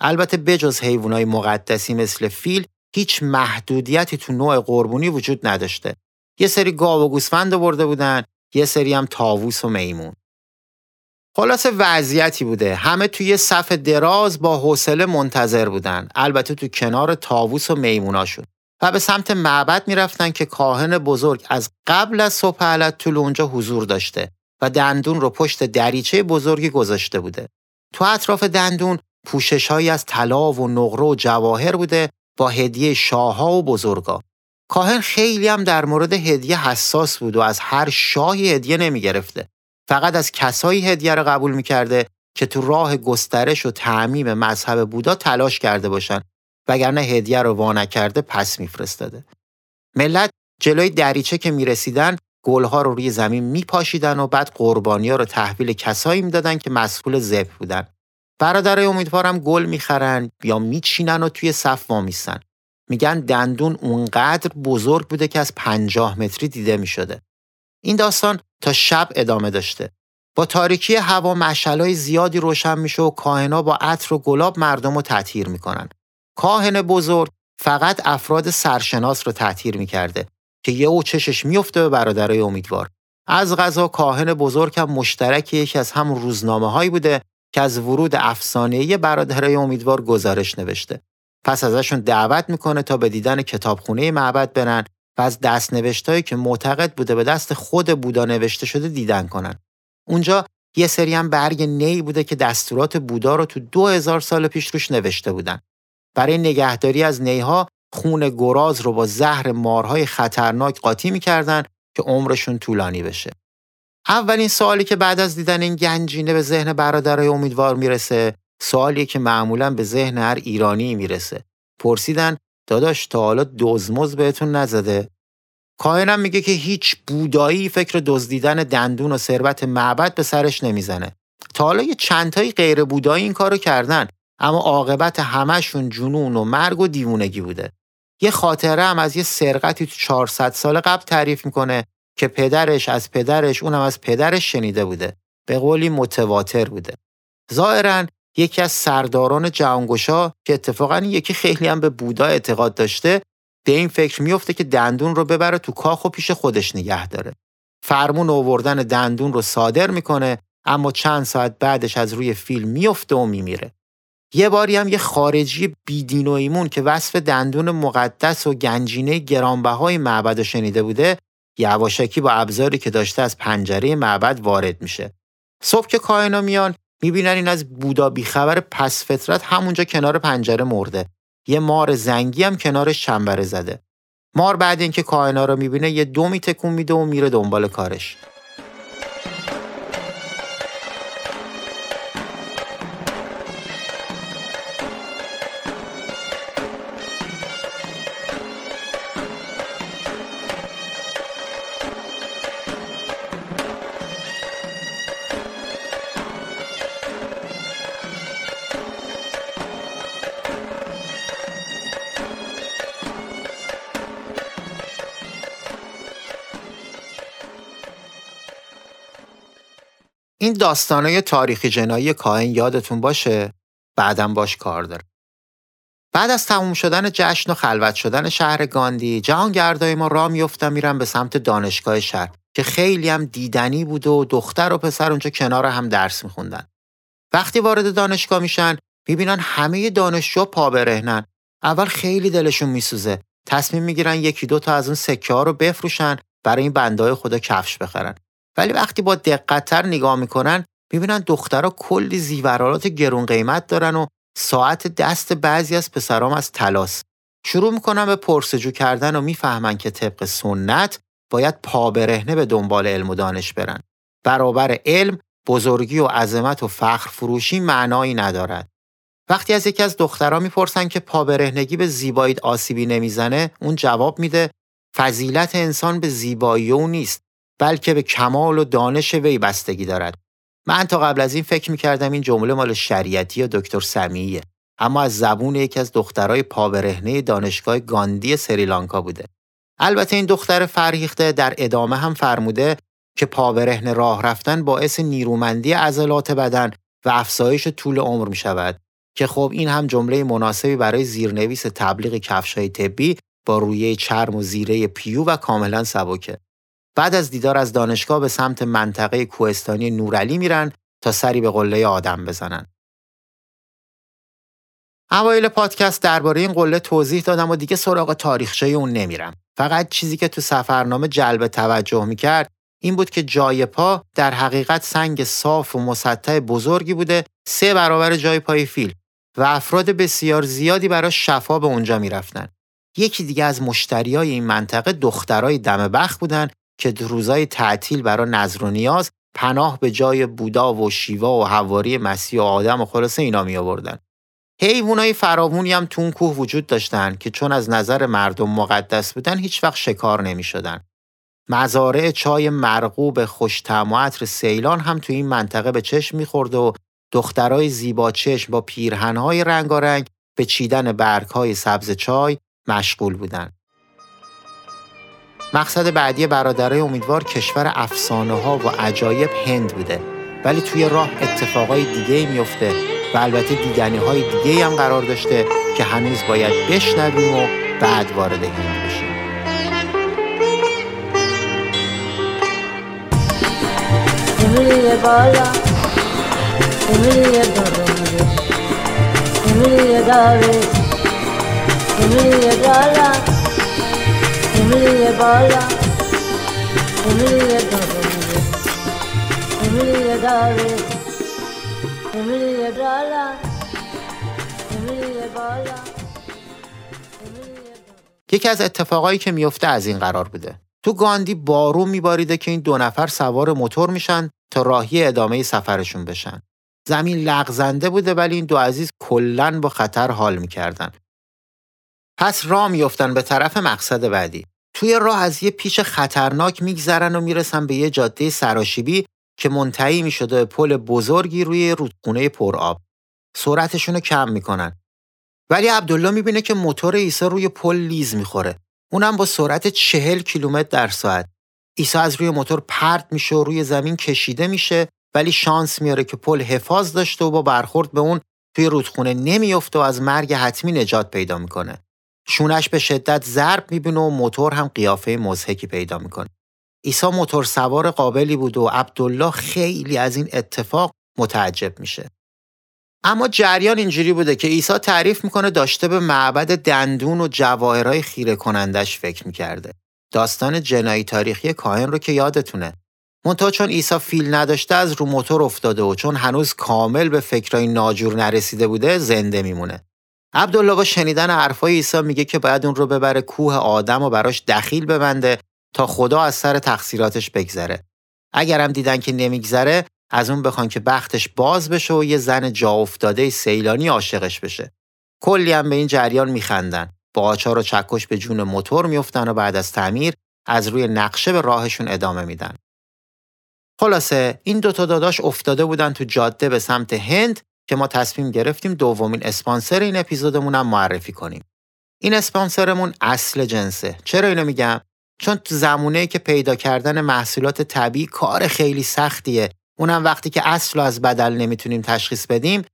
البته بجز حیوانای مقدسی مثل فیل هیچ محدودیتی تو نوع قربونی وجود نداشته. یه سری گاو و گوسفند آورده بودن، یه سری هم تاووس و میمون. خلاصه وضعیتی بوده. همه توی صف دراز با حوصله منتظر بودن. البته تو کنار تاووس و میموناشون. و به سمت معبد می‌رفتن که کاهن بزرگ از قبل از صبح علت طول اونجا حضور داشته و دندون رو پشت دریچه بزرگی گذاشته بوده. تو اطراف دندون پوشش از طلا و نقره و جواهر بوده با هدیه شاهها و بزرگا. کاهن خیلی هم در مورد هدیه حساس بود و از هر شاهی هدیه نمی گرفته. فقط از کسایی هدیه رو قبول می‌کرده که تو راه گسترش و تعمیم مذهب بودا تلاش کرده باشن وگرنه هدیه رو وا نکرده پس میفرستاده. ملت جلوی دریچه که می‌رسیدن گلها رو روی زمین میپاشیدن و بعد قربانی ها رو تحویل کسایی می‌دادن که مسئول ذبح بودن. برادرای امیدوارم گل می‌خرن یا میچینن و توی صف وامیستن. میگن دندون اونقدر بزرگ بوده که از پنجاه متری دیده می‌شده. این داستان تا شب ادامه داشته. با تاریکی هوا مشعلای زیادی روشن میشه و کاهنا با عطر و گلاب مردم رو تطهیر می‌کنن. کاهن بزرگ فقط افراد سرشناس رو تطهیر می‌کرده که یه او چشش میفته به برادرای امیدوار. از غذا کاهن بزرگ هم مشترک یکی از همون روزنامه هایی بوده که از ورود افسانه برادرای امیدوار گزارش نوشته. پس ازشون دعوت می‌کنه تا به دیدن کتابخونه معبد برن و از دست نوشتهایی که معتقد بوده به دست خود بودا نوشته شده دیدن کنن. اونجا یه سری هم برگ نی بوده که دستورات بودا رو تو دو هزار سال پیش روش نوشته بودن. برای نگهداری از نیها خون گراز رو با زهر مارهای خطرناک قاطی می‌کردن که عمرشون طولانی بشه. اولین سوالی که بعد از دیدن این گنجینه به ذهن برادرای امیدوار می‌رسه سوالی که معمولا به ذهن هر ایرانی می‌رسه. پرسیدن داداش تا حالا دزمز بهتون نزده؟ کاهنم میگه که هیچ بودایی فکر دزدیدن دندون و ثروت معبد به سرش نمی‌زنه. تا حالا یه چندتایی غیر بودایی این کارو کردن اما عاقبت همشون جنون و مرگ و دیوونگی بوده یه خاطره هم از یه سرقتی تو 400 سال قبل تعریف می‌کنه که پدرش از پدرش اونم از پدرش شنیده بوده. به قولی متواتر بوده. ظاهرا یکی از سرداران جهانگشا که اتفاقا یکی خیلی هم به بودا اعتقاد داشته به این فکر میفته که دندون رو ببره تو کاخ و پیش خودش نگه داره. فرمون آوردن دندون رو صادر می‌کنه اما چند ساعت بعدش از روی فیلم میفته و میمیره. یه باری هم یه خارجی بیدین و ایمون که وصف دندون مقدس و گنجینه گرانبهای معبد شنیده بوده یواشکی با ابزاری که داشته از پنجره معبد وارد میشه. صبح که کاهنا میان می‌بینن این از بودا بیخبر پس فطرت همونجا کنار پنجره مرده. یه مار زنگی هم کنارش چنبره زده. مار بعد اینکه کاهنا رو می‌بینه یه دومی تکون میده و میره دنبال کارش. این داستانای تاریخی جنایی کاهن یادتون باشه بعدم باش کار داره. بعد از تموم شدن جشن و خلوت شدن شهر گاندی جهانگردای ما را میفتن میرن به سمت دانشگاه شهر که خیلی هم دیدنی بود و دختر و پسر اونجا کنار هم درس میخوندن. وقتی وارد دانشگاه میشن می‌بینن همه دانشجو پا برهنن. اول خیلی دلشون میسوزه. تصمیم می‌گیرن یکی دو تا از اون سکه ها رو بفروشن برای این بندای خدا کفش بخرن. ولی وقتی با دقتتر نگاه می‌کنن می‌بینن دخترها کلی زیورالات گرون قیمت دارن و ساعت دست بعضی از پسرام از تلاس. شروع می‌کنن به پرسجو کردن و می‌فهمن که طبق سنت باید پا برهنه به دنبال علم و دانش برن. برابر علم بزرگی و عظمت و فخر فروشی معنایی ندارد. وقتی از یکی از دخترها می‌پرسن که پا برهنگی به زیبایی آسیبی نمی‌زنه اون جواب میده فضیلت انسان به زیبایی او نیست. بلکه به کمال و دانش وی بستگی دارد. من تا قبل از این فکر می‌کردم این جمله مال شریعتی یا دکتر سمیه اما از زبون یکی از دخترای پابرهنه دانشگاه گاندی سریلانکا بوده. البته این دختر فرهیخته در ادامه هم فرموده که پابرهنه راه رفتن باعث نیرومندی عضلات بدن و افزایش طول عمر می شود که خب این هم جمله مناسبی برای زیرنویس تبلیغ کفشای طبی با رویه چرم و زیره پیو و کاملا سبکه. بعد از دیدار از دانشگاه به سمت منطقه کوهستانی نورعلی میرن تا سری به قله آدم بزنن. اوایل پادکست درباره این قله توضیح دادم و دیگه سراغ تاریخچه اون نمیرم. فقط چیزی که تو سفرنامه جلب توجه می‌کرد این بود که جای پا در حقیقت سنگ صاف و مسطح بزرگی بوده سه برابر جای پای فیل و افراد بسیار زیادی برای شفا به اونجا می‌رفتن. یکی دیگه از مشتریای این منطقه دخترای دم بخ بودن که روزای تعطیل برای نظر و نیاز پناه به جای بودا و شیوا و حواری مسیح و آدم و خلاصه اینا می آوردن. حیوانای فراوونی هم تو اون کوه وجود داشتن که چون از نظر مردم مقدس بودن هیچ وقت شکار نمی شدن. مزارع چای مرغوب خوشتم و عطر سیلان هم تو این منطقه به چشم می‌خورد و دخترای زیبا چشم با پیرهنهای رنگارنگ به چیدن برگهای سبز چای مشغول بودند. مقصد بعدی برادرای امیدوار کشور افسانه ها و عجایب هند بوده. ولی توی راه اتفاقای دیگه میفته و البته دیدنی های دیگه هم قرار داشته که هنوز باید بشنویم و بعد وارد هند بشیم. یکی از اتفاقایی که میفته از این قرار بوده. تو گاندی بارون میباریده که این دو نفر سوار موتور میشن تا راهی ادامه سفرشون بشن. زمین لغزنده بوده ولی این دو عزیز کلا با خطر حال می‌کردن. پس راه میفتن به طرف مقصد بعدی. توی راه از یه پیش خطرناک میگذرن و می‌رسن به یه جاده سراشیبی که منتهی می شده به پل بزرگی روی رودخونه پرآب. سرعتشون رو کم می‌کنن. ولی عبدالله می‌بینه که موتور عیسی روی پل لیز می‌خوره. اونم با سرعت چهل کیلومتر در ساعت. عیسی از روی موتور پرت میشه و روی زمین کشیده میشه ولی شانس میاره که پل حفاظ داشته و با برخورد به اون توی رودخونه نمیفته و از مرگ حتمی نجات پیدا می‌کنه. شونش به شدت ضرب می‌بینه و موتور هم قیافه مزهکی پیدا می‌کنه. عیسی موتور سوار قابلی بود و عبدالله خیلی از این اتفاق متعجب میشه. اما جریان اینجوری بوده که عیسی تعریف می‌کنه داشته به معبد دندون و جواهرهای خیره کنندش فکر می‌کرده. داستان جنایی تاریخی کاهن رو که یادتونه. منتها چون عیسی فیل نداشته از رو موتور افتاده و چون هنوز کامل به فکرای ناجور نرسیده بوده زنده میمونه. عبدالله با شنیدن حرفای عیسی میگه که باید اون رو ببره کوه آدم و براش دخیل ببنده تا خدا از سر تقصیراتش بگذره. اگرم دیدن که نمیگذره از اون بخوان که بختش باز بشه و یه زن جا افتاده سیلانی عاشقش بشه. کلی هم به این جریان میخندن. با آچار و چکش به جون موتور میفتن و بعد از تعمیر از روی نقشه به راهشون ادامه میدن. خلاصه این دوتا داداش افتاده بودن تو جاده به سمت هند که ما تصمیم گرفتیم دومین اسپانسر این اپیزودمون هم معرفی کنیم. این اسپانسرمون اصل جنسه. چرا اینو میگم؟ چون تو زمونه که پیدا کردن محصولات طبیعی کار خیلی سختیه اونم وقتی که اصل از بدل نمی‌تونیم تشخیص بدیم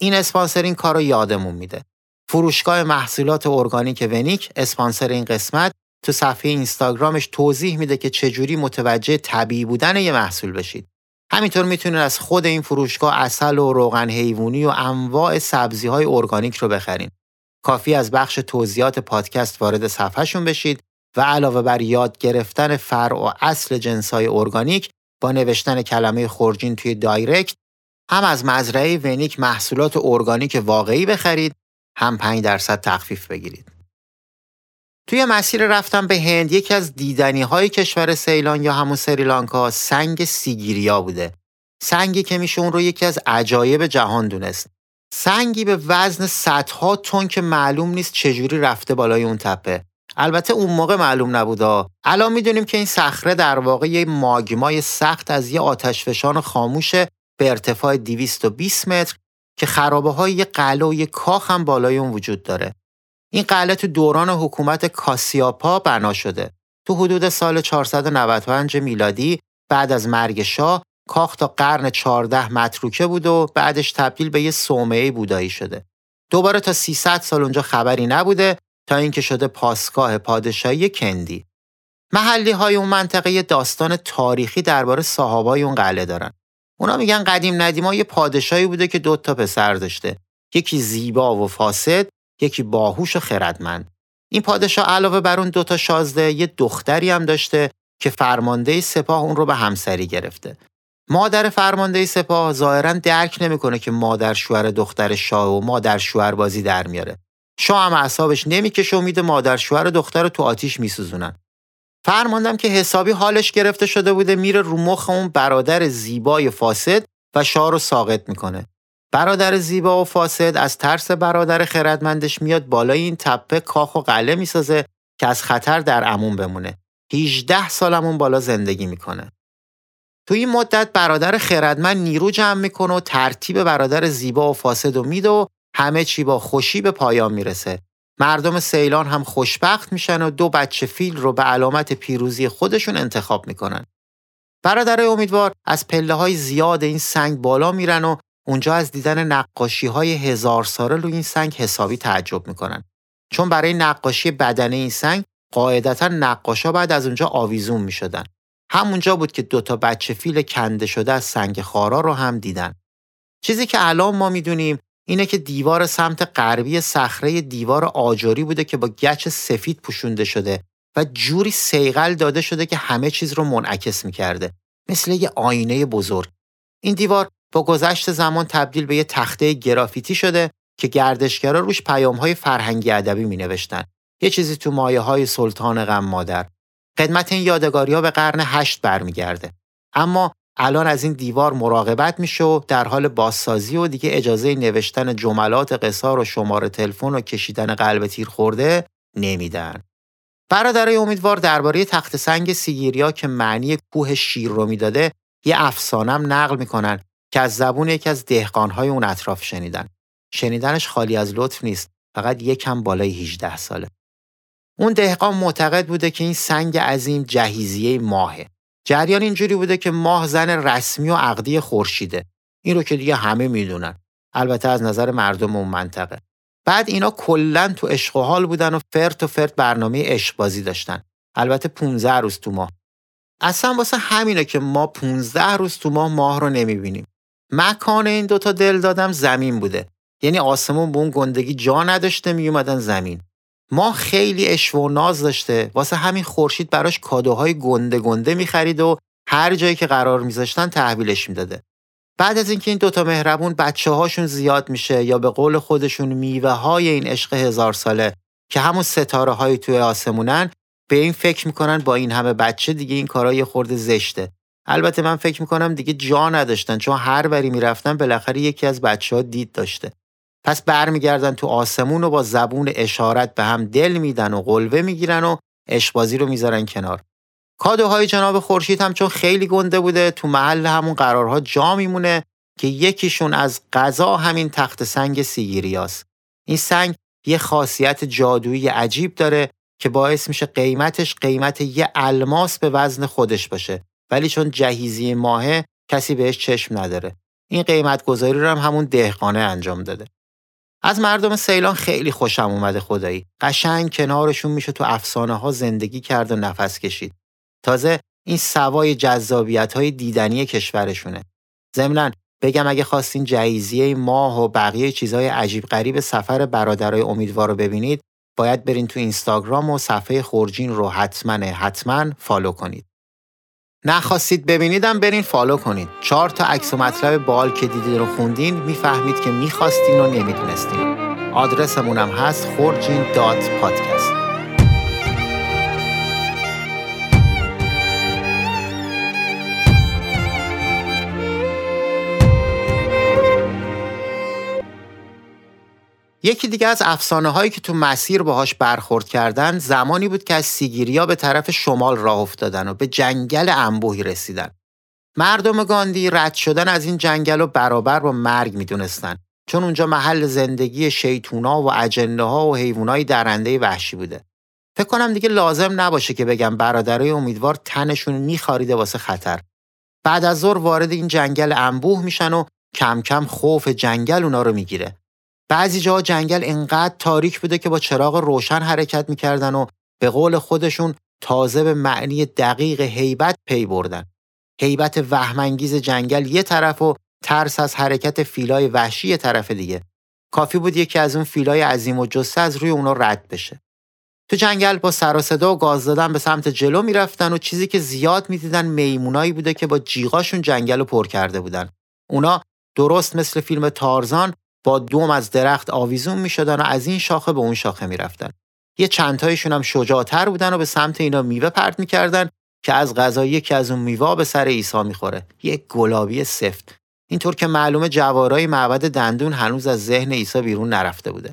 این اسپانسر این کار رو یادمون میده فروشگاه محصولات ارگانیک ونیک اسپانسر این قسمت تو صفحه اینستاگرامش توضیح میده که چجوری متوجه طبیعی بودن یه محصول بشید همینطور می‌تونید از خود این فروشگاه اصل و روغن حیوانی و انواع سبزی های ارگانیک رو بخرین کافیه از بخش توضیحات پادکست وارد صفحه‌شون بشید و علاوه بر یاد گرفتن فرع و اصل جنسای ارگانیک با نوشتن کلمه خورجین توی direct هم از مزرعه ونیک محصولات ارگانیک واقعی بخرید هم 5 درصد تخفیف بگیرید. توی مسیر رفتن به هند یکی از دیدنی های کشور سیلان یا همون سریلانکا سنگ سیگیریا بوده. سنگی که میشه اون رو یکی از عجایب جهان دونست. سنگی به وزن صدها تن که معلوم نیست چجوری رفته بالای اون تپه. البته اون موقع معلوم نبودا الان می‌دونیم که این صخره در واقع یه ماگمای سخت از یه آتشفشان خاموش به ارتفاع 220 متر که خرابه های یه و یه کاخ هم بالای اون وجود داره این قلعه تو دوران حکومت کاسیاپا بنا شده تو حدود سال 495 میلادی بعد از مرگ شاه کاخ تا قرن 14 متروکه بود و بعدش تبدیل به یه صومعه بودایی شده دوباره تا 300 سال اونجا خبری نبوده تا اینکه شده پاسگاه پادشاهی کندی. محلی های اون منطقه یه داستان تاریخی درباره صاحبای اون قلعه دارن. اونا میگن قدیم ندیما یه پادشاهی بوده که دو تا پسر داشته. یکی زیبا و فاسد، یکی باهوش و خردمند. این پادشاه علاوه بر اون دوتا شازده یه دختری هم داشته که فرمانده سپاه اون رو به همسری گرفته. مادر فرمانده سپاه ظاهرا درک نمی‌کنه که مادر شوهر دختر شاه و مادر شوهر بازی در میاره. شاه هم اعصابش نمی‌کشه و میده مادر شوهر دختر رو تو آتیش میسوزونن فرماندم که حسابی حالش گرفته شده بوده میره رو مخ اون برادر زیبای فاسد و شاه رو ساقط می‌کنه برادر زیبا و فاسد از ترس برادر خردمندش میاد بالای این تپه کاخ و قله می‌سازه که از خطر در امون بمونه 18 سالمون بالا زندگی می‌کنه تو این مدت برادر خردمند نیرو جمع می‌کنه و ترتیب برادر زیبا و فاسد و میده و همه چی با خوشی به پایان می‌رسه. مردم سیلان هم خوشبخت میشن و دو بچه فیل رو به علامت پیروزی خودشون انتخاب می‌کنن. برادر امیدوار از پله های زیاد این سنگ بالا میرن و اونجا از دیدن نقاشی های هزار ساله روی این سنگ حسابی تعجب می‌کنن. چون برای نقاشی بدنه این سنگ قاعدتا نقاشا بعد از اونجا آویزون می‌شدن. همونجا بود که دوتا بچه فیل کنده شده از سنگ خارا رو هم دیدن. چیزی که الان ما می‌دونیم اینه که دیوار سمت غربی صخره دیوار آجری بوده که با گچ سفید پوشونده شده و جوری سیغل داده شده که همه چیز رو منعکس می‌کرده مثل یه آینه بزرگ این دیوار با گذشت زمان تبدیل به یه تخته گرافیتی شده که گردشگرا روش پیامهای فرهنگی ادبی می نوشتن. یه چیزی تو مایه های سلطان غم مادر. خدمت این یادگاری ها به قرن هشت برمیگرده. اما الان از این دیوار مراقبت میشه و در حال بازسازی و دیگه اجازه نوشتن جملات قصار و شماره تلفن و کشیدن قلب تیر خورده نمیدن. برادرای امیدوار درباره تخت سنگ سیگیریا که معنی کوه شیر رو می‌داده یه افسانم نقل می‌کنن که از زبون یکی از دهقانهای اون اطراف شنیدن. شنیدنش خالی از لطف نیست، فقط یکم بالای 18 ساله. اون دهقان معتقد بوده که این سنگ عظیم جهیزیه ماهه. جریان اینجوری بوده که ماه زن رسمی و عقدی خورشیده. این رو که دیگه همه می‌دونن. البته از نظر مردم اون منطقه. بعد اینا کلا تو عشق و حال بودن و فرت و فرت برنامه عشق بازی داشتن. البته 15 روز تو ماه. اصلا واسه همینه که ما 15 روز تو ماه ماه رو نمی‌بینیم. مکان این دوتا دل دادم زمین بوده. یعنی آسمون به اون گندگی جا نداشته میومدن زمین. ما خیلی اشو و ناز داشته واسه همین خورشید براش کادوهای گنده گنده می‌خرید و هر جایی که قرار میذاشتن تحویلش می‌داده بعد از اینکه این دوتا مهربون بچه هاشون زیاد میشه یا به قول خودشون میوه های این عشق هزار ساله که همون ستاره های توی آسمونن به این فکر می‌کنن با این همه بچه دیگه این کارا یه خورده زشته البته من فکر می‌کنم دیگه جا نداشتن چون هر بری می‌رفتن بالاخره یکی از بچه ها دید داشته پس برمیگردن تو آسمون و با زبون اشارت به هم دل میدن و قلوه می‌گیرن و اشبازی رو می‌ذارن کنار. کادوهای جناب خورشید هم چون خیلی گنده بوده تو محل همون قرارها جا میمونه که یکیشون از غذا همین تخت سنگ سیگیریاست. این سنگ یه خاصیت جادویی عجیب داره که باعث میشه قیمتش قیمت یه الماس به وزن خودش باشه ولی چون جهیزی ماهه کسی بهش چشم نداره. این قیمت گذاری رو هم همون دهقانه انجام داده. از مردم سیلان خیلی خوشم اومده خدایی. قشنگ کنارشون میشه تو افسانه ها زندگی کرد و نفس کشید. تازه این سوای جذابیت های دیدنی کشورشونه. ضمنا بگم اگه خواستین جهیزیه ماه و بقیه چیزهای عجیب غریب سفر برادرای امیدوار رو ببینید باید برین تو اینستاگرام و صفحه خورجین رو حتما حتما follow کنید. نخواستید ببینیدم برین follow کنید. چهار تا عکس و مطلب باحال که دیدید رو خوندین می‌فهمید که می‌خواستین و نمی‌دونستین. آدرسمونم هست خورجین dot پادکست. یکی دیگه از افسانه هایی که تو مسیر باهاش برخورد کردن زمانی بود که از سیگیریا به طرف شمال راه افتادن و به جنگل انبوهی رسیدن. مردم گاندی رد شدن از این جنگل و برابر با مرگ می‌دونستن چون اونجا محل زندگی شیطونا و اجنه ها و حیوانای درنده وحشی بوده. فکر کنم دیگه لازم نباشه که بگم برادرای امیدوار تنشون میخاریده واسه خطر. بعد از ظهر وارد این جنگل انبوه میشن و کم کم خوف جنگل اونا رو می‌گیره. بعضی جاها جنگل انقدر تاریک بوده که با چراغ روشن حرکت می‌کردن و به قول خودشون تازه به معنی دقیق هیبت پی بردن. هیبت وهم‌انگیز جنگل یه طرف و ترس از حرکت فیلای وحشی یه طرف دیگه. کافی بود یکی از اون فیلای عظیم‌الجثه از روی اونا رد بشه. تو جنگل با سر و صدا و گاز دادن به سمت جلو می‌رفتن و چیزی که زیاد می‌دیدن میمونایی بوده که با جیغاشون جنگل رو پر کرده بودن. اونا درست مثل فیلم تارزان با دوم از درخت آویزون می شدن و از این شاخه به اون شاخه می رفتن. یه چندتایشون هم شجاعتر بودن و به سمت اینا میوه پرت می‌کردن که از غذا یکی از اون میوه به سر عیسی می‌خوره. یه گلابی سفت. اینطور که معلومه جوارای معبد دندون هنوز از ذهن عیسی بیرون نرفته بوده.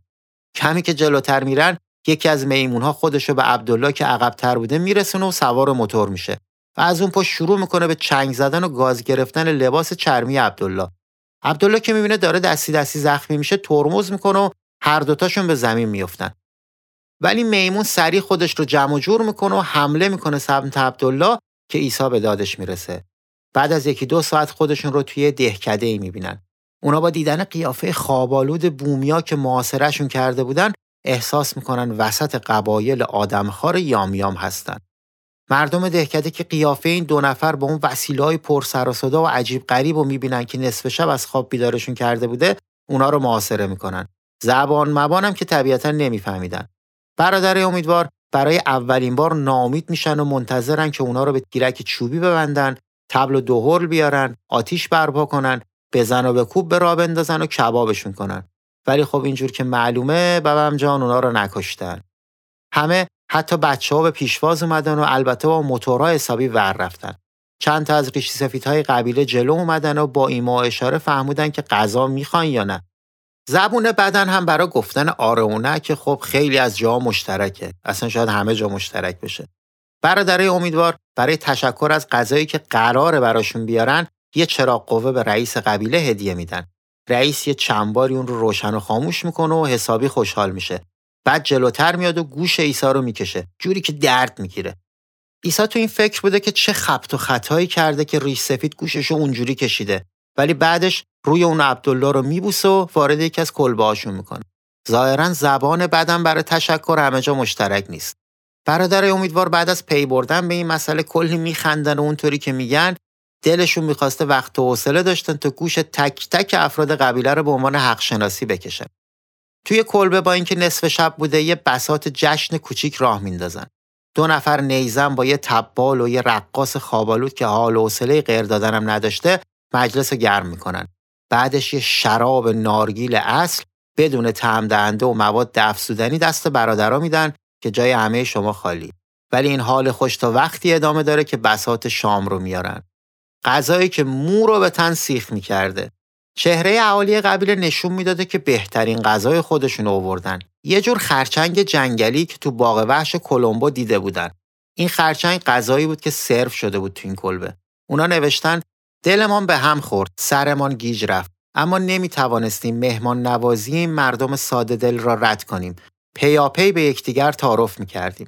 کمی که جلوتر میرن یکی از میمونها خودشو به عبدالله که عقبتر بوده میرسونه و سوار موتور میشه و از اون پشت شروع می‌کنه به چنگ زدن و گاز گرفتن لباس چرمی عبدالله. عبدالله که می‌بینه داره دستی دستی زخمی میشه ترمز می‌کنه و هر دوتاشون به زمین میفتن ولی میمون سریع خودش رو جمع و جور می‌کنه و حمله می‌کنه سمت عبدالله که عیسی به دادش می‌رسه. بعد از یکی دو ساعت خودشون رو توی دهکده ای می‌بینن. اونا با دیدن قیافه خوابالود بومیا که معاصرشون کرده بودن احساس می‌کنن وسط قبایل آدمخوار یامیام هستن. مردم دهکده که قیافه این دو نفر با اون وسیله پر سر و صدا و عجیب غریب و می‌بینن که نصف شب از خواب بیدارشون کرده بوده اونا رو محاصره می‌کنن. زبان مبانم که طبیعتا نمیفهمیدن. برادر امیدوار برای اولین بار نامید میشن و منتظرن که اونا رو به گیرک چوبی ببندن تبل و دوهرل بیارن آتیش برپا کنن بزن و به کوب به راه بندازن و کبابشون کنن. ولی خب اینجور که معلومه ببم جان اونا رو نکشتن. همه حتی بچه ها به پیشواز اومدن و البته با موتورها حسابی ور رفتن. چند تا از ریشی سفید های قبیله جلو اومدن و با ایما اشاره فهمودن که غذا می‌خوان یا نه. زبون بدن هم برای گفتن آره و نه که خب خیلی از جاها مشترکه. اصلا شاید همه جا مشترک بشه. برادرای امیدوار برای تشکر از غذایی که قراره براشون بیارن یه چراغ قوه به رئیس قبیله هدیه میدن. رئیس یه چند باری اون رو روشن و خاموش می‌کنه و حسابی خوشحال میشه. بعد جلوتر میاد و گوش عیسی رو می‌کشه. جوری که درد می‌گیره. عیسی تو این فکر بوده که چه خبت و خطایی کرده که ریش سفید گوشش رو اونجوری کشیده. ولی بعدش روی اون عبدالله رو میبوسه و وارد یکی از کلبه هاشون می‌کنه. ظاهرا زبان بدن برای تشکر همه جا مشترک نیست. برادر امیدوار بعد از پی بردن به این مسئله کلی میخندن و اونطوری که میگن دلشون می‌خواسته وقت و حوصله داشتن تا گوش تک تک افراد قبیله رو به عنوان حق شناسی بکشن. توی کلبه با اینکه نصف شب بوده یه بسات جشن کوچیک راه میندازن. دو نفر نیزن با یه تبال و یه رقاص خوابالود که حال و حوصله غیر دادنم نداشته مجلس گرم می‌کنن. بعدش یه شراب نارگیل اصل بدون تعم دهنده و مواد افزودنی دست برادرها میدن که جای همه شما خالی. ولی این حال خوش تا وقتی ادامه داره که بسات شام رو میارن. غذایی که مو رو به تن سیخ می‌کرده. چهره اهالی قبیله نشون می‌داده که بهترین غذای خودشون آوردن. یه جور خرچنگ جنگلی که تو باغ وحش کلمبو دیده بودن. این خرچنگ غذایی بود که سرو شده بود تو این کلبه. اونا نوشتن دلمان به هم خورد، سرمان گیج رفت. اما نمی توانستیم مهمان نوازی این مردم ساده دل را رد کنیم. پیاپی به یکدیگر تعارف می کردیم.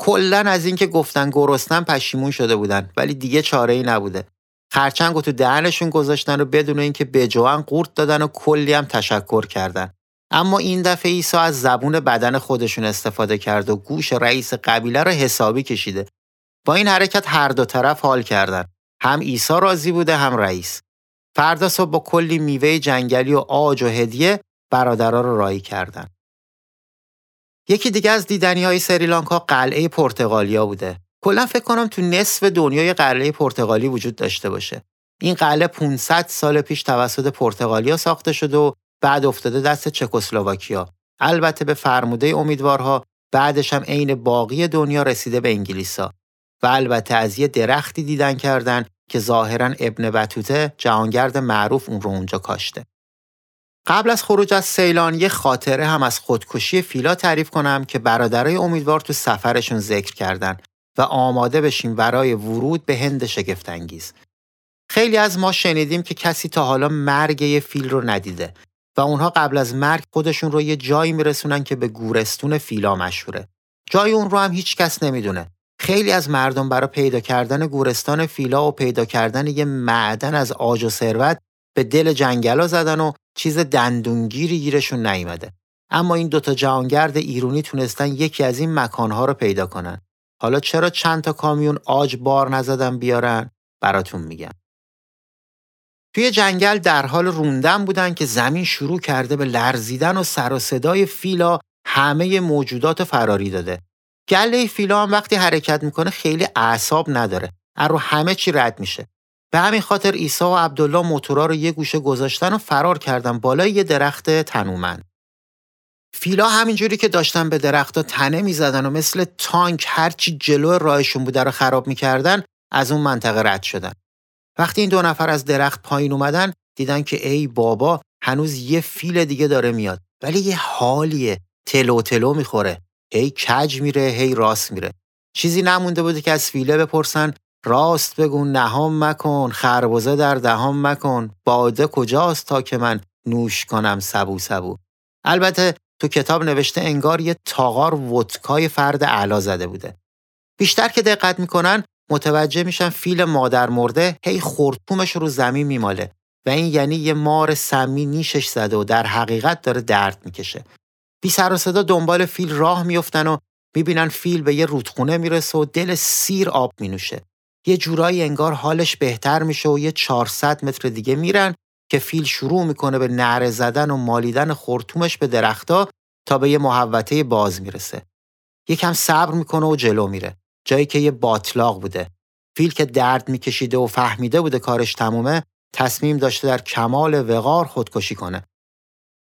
کلا از اینکه گفتن گرسنن پشیمون شده بودن ولی دیگه چاره ای نبوده. خرچنگ و تو دهنشون گذاشتن و بدون اینکه بجوان قورت دادن و کلی هم تشکر کردن. اما این دفعه عیسی از زبون بدن خودشون استفاده کرد و گوش رئیس قبیله رو حسابی کشیده. با این حرکت هر دو طرف حال کردن. هم عیسی راضی بوده هم رئیس. فردا صبح با کلی میوه جنگلی و آج و هدیه برادرها رو رایی کردن. یکی دیگه از دیدنی های سریلانکا قلعه پرتغالیا بوده. کلا فکر کنم تو نصف دنیای قلعه پرتغالی وجود داشته باشه. این قلعه 500 سال پیش توسط پرتغالیا ساخته شده و بعد افتاده دست چکسلواکیا. البته به فرموده امیدوارها بعدش هم عین باقی دنیا رسیده به انگلیسا و البته از یه درختی دیدن کردن که ظاهرا ابن بطوته جهانگرد معروف اون رو اونجا کاشته. قبل از خروج از سیلان یه خاطره هم از خودکشی فیلا تعریف کنم که برادرای امیدوار تو سفرشون ذکر کردن. و آماده بشیم برای ورود به هند شگفتانگیز. خیلی از ما شنیدیم که کسی تا حالا مرگ یه فیل رو ندیده و اونها قبل از مرگ خودشون رو یه جایی میرسونن که به گورستون فیلا مشهوره. جای اون رو هم هیچ کس نمی‌دونه. خیلی از مردم برای پیدا کردن گورستان فیلا و پیدا کردن یه معدن از آج و ثروت به دل جنگلا زدن و چیز دندونگیری گیرشون نیومده. اما این دوتا جهانگرد ایرونی تونستن یکی از این مکانها رو پیدا کنن. حالا چرا چند تا کامیون آج بار نزدن بیارن؟ براتون میگم. توی جنگل در حال روندن بودن که زمین شروع کرده به لرزیدن و سر و صدای فیلا همه موجودات فراری داده. گله فیلا هم وقتی حرکت می‌کنه خیلی اعصاب نداره. از رو همه چی رد میشه. به همین خاطر عیسی و عبدالله موتورا رو یه گوشه گذاشتن و فرار کردن بالای یه درخت تنومند. فیلا همینجوری که داشتن به درختها تنه می‌زدن و مثل تانک هرچی جلو راهشون بوده رو خراب می‌کردن از اون منطقه رد شدن. وقتی این دو نفر از درخت پایین اومدن دیدن که ای بابا هنوز یه فیل دیگه داره میاد. ولی یه حالیه. تلو تلو می‌خوره. هی کج میره هی راست میره. چیزی نمونده بوده که از فیله بپرسن؟ راست بگو نهام مکن. خربزه در دهام مکن. باده کجاست تا که من نوش کنم سبو سبو؟ البته تو کتاب نوشته انگار یه تاغار وتکای فرد اعلا زده بوده. بیشتر که دقت می‌کنن متوجه میشن فیل مادر مرده هی خورتومش رو زمین میماله و این یعنی یه مار سمی نیشش زده و در حقیقت داره درد می‌کشه. بی سر و صدا دنبال فیل راه میفتن و می‌بینن فیل به یه رودخونه می‌رسه و دل سیر آب مینوشه. یه جورایی انگار حالش بهتر میشه و یه 400 متر دیگه میرن که فیل شروع می‌کنه به نعره زدن و مالیدن خورتومش به درختا تا به یه محوطه باز می‌رسه. یکم صبر می‌کنه و جلو میره. جایی که یه باطلاق بوده. فیل که درد میکشیده و فهمیده بوده کارش تمومه تصمیم داشته در کمال وقار خودکشی کنه.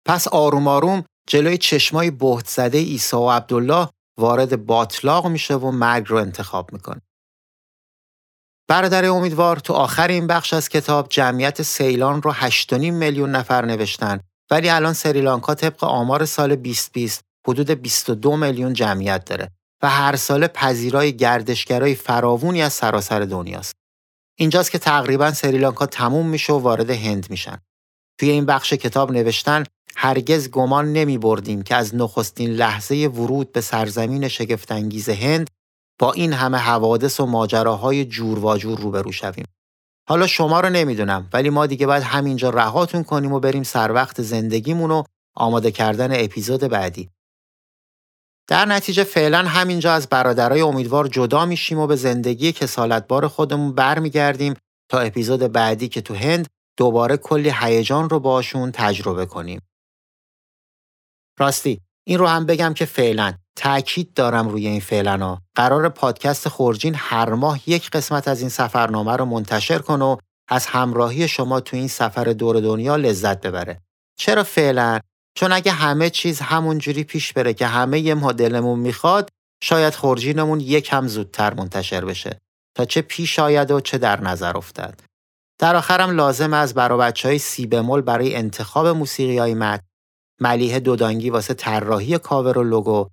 پس آروم آروم جلوی چشمای بهت زده عیسی و عبدالله وارد باطلاق میشه و مرگ رو انتخاب می‌کنه. برادر امیدوار تو آخر این بخش از کتاب جمعیت سیلان رو 8.5 میلیون نفر نوشتن ولی الان سریلانکا طبق آمار سال 2020 حدود 22 میلیون جمعیت داره و هر ساله پذیرای گردشگرای فراوونی از سراسر دنیاست. اینجاست که تقریبا سریلانکا تموم میشه و وارد هند میشن. توی این بخش کتاب نوشتن هرگز گمان نمی بردیم که از نخستین لحظه ورود به سرزمین شگفتانگیز هند با این همه حوادث و ماجراهای جور و جور روبرو شویم. حالا شما رو نمی‌دونم ولی ما دیگه باید همینجا رهاتون کنیم و بریم سر وقت زندگیمون و آماده کردن اپیزود بعدی. در نتیجه فعلا همینجا از برادرای امیدوار جدا میشیم و به زندگی کسالتبار خودمون برمیگردیم تا اپیزود بعدی که تو هند دوباره کلی هیجان رو باشون تجربه کنیم. راستی این رو هم بگم که فعلا تاکید دارم روی این فعلا قرار پادکست خورجین هر ماه یک قسمت از این سفرنامه رو منتشر کنه و از همراهی شما تو این سفر دور دنیا لذت ببره. چرا فعلا؟ چون اگه همه چیز همونجوری پیش بره که همه یه مدلمون می‌خواد شاید خورجینمون یکم زودتر منتشر بشه. تا چه پیش آید و چه در نظر افتد. در آخرم لازم از برا بچه های سی برای انتخاب موسیقی های مد ملیه دودانگی واسه طراحی کاور و لوگو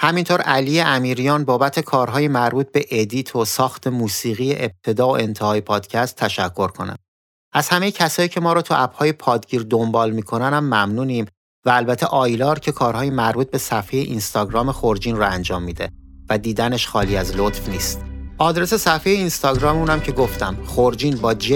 همینطور علی امیریان بابت کارهای مربوط به edit و ساخت موسیقی ابتدا و انتهای پادکست تشکر کنم. از همه کسایی که ما رو تو اپ‌های پادگیر دنبال می‌کنن هم ممنونیم و البته آیلار که کارهای مربوط به صفحه اینستاگرام خورجین رو انجام میده و دیدنش خالی از لطف نیست. آدرس صفحه اینستاگرام اونم که گفتم خورجین با j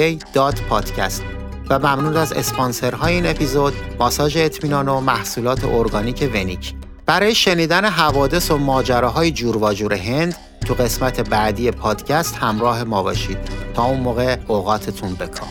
پادکست و ممنون از اسپانسرهای این اپیزود ماساژ اطمینان و محصولات ارگانیک ونیک. برای شنیدن حوادث و ماجراهای جور و جور هند تو قسمت بعدی پادکست همراه ما باشید. تا اون موقع اوقاتتون بکام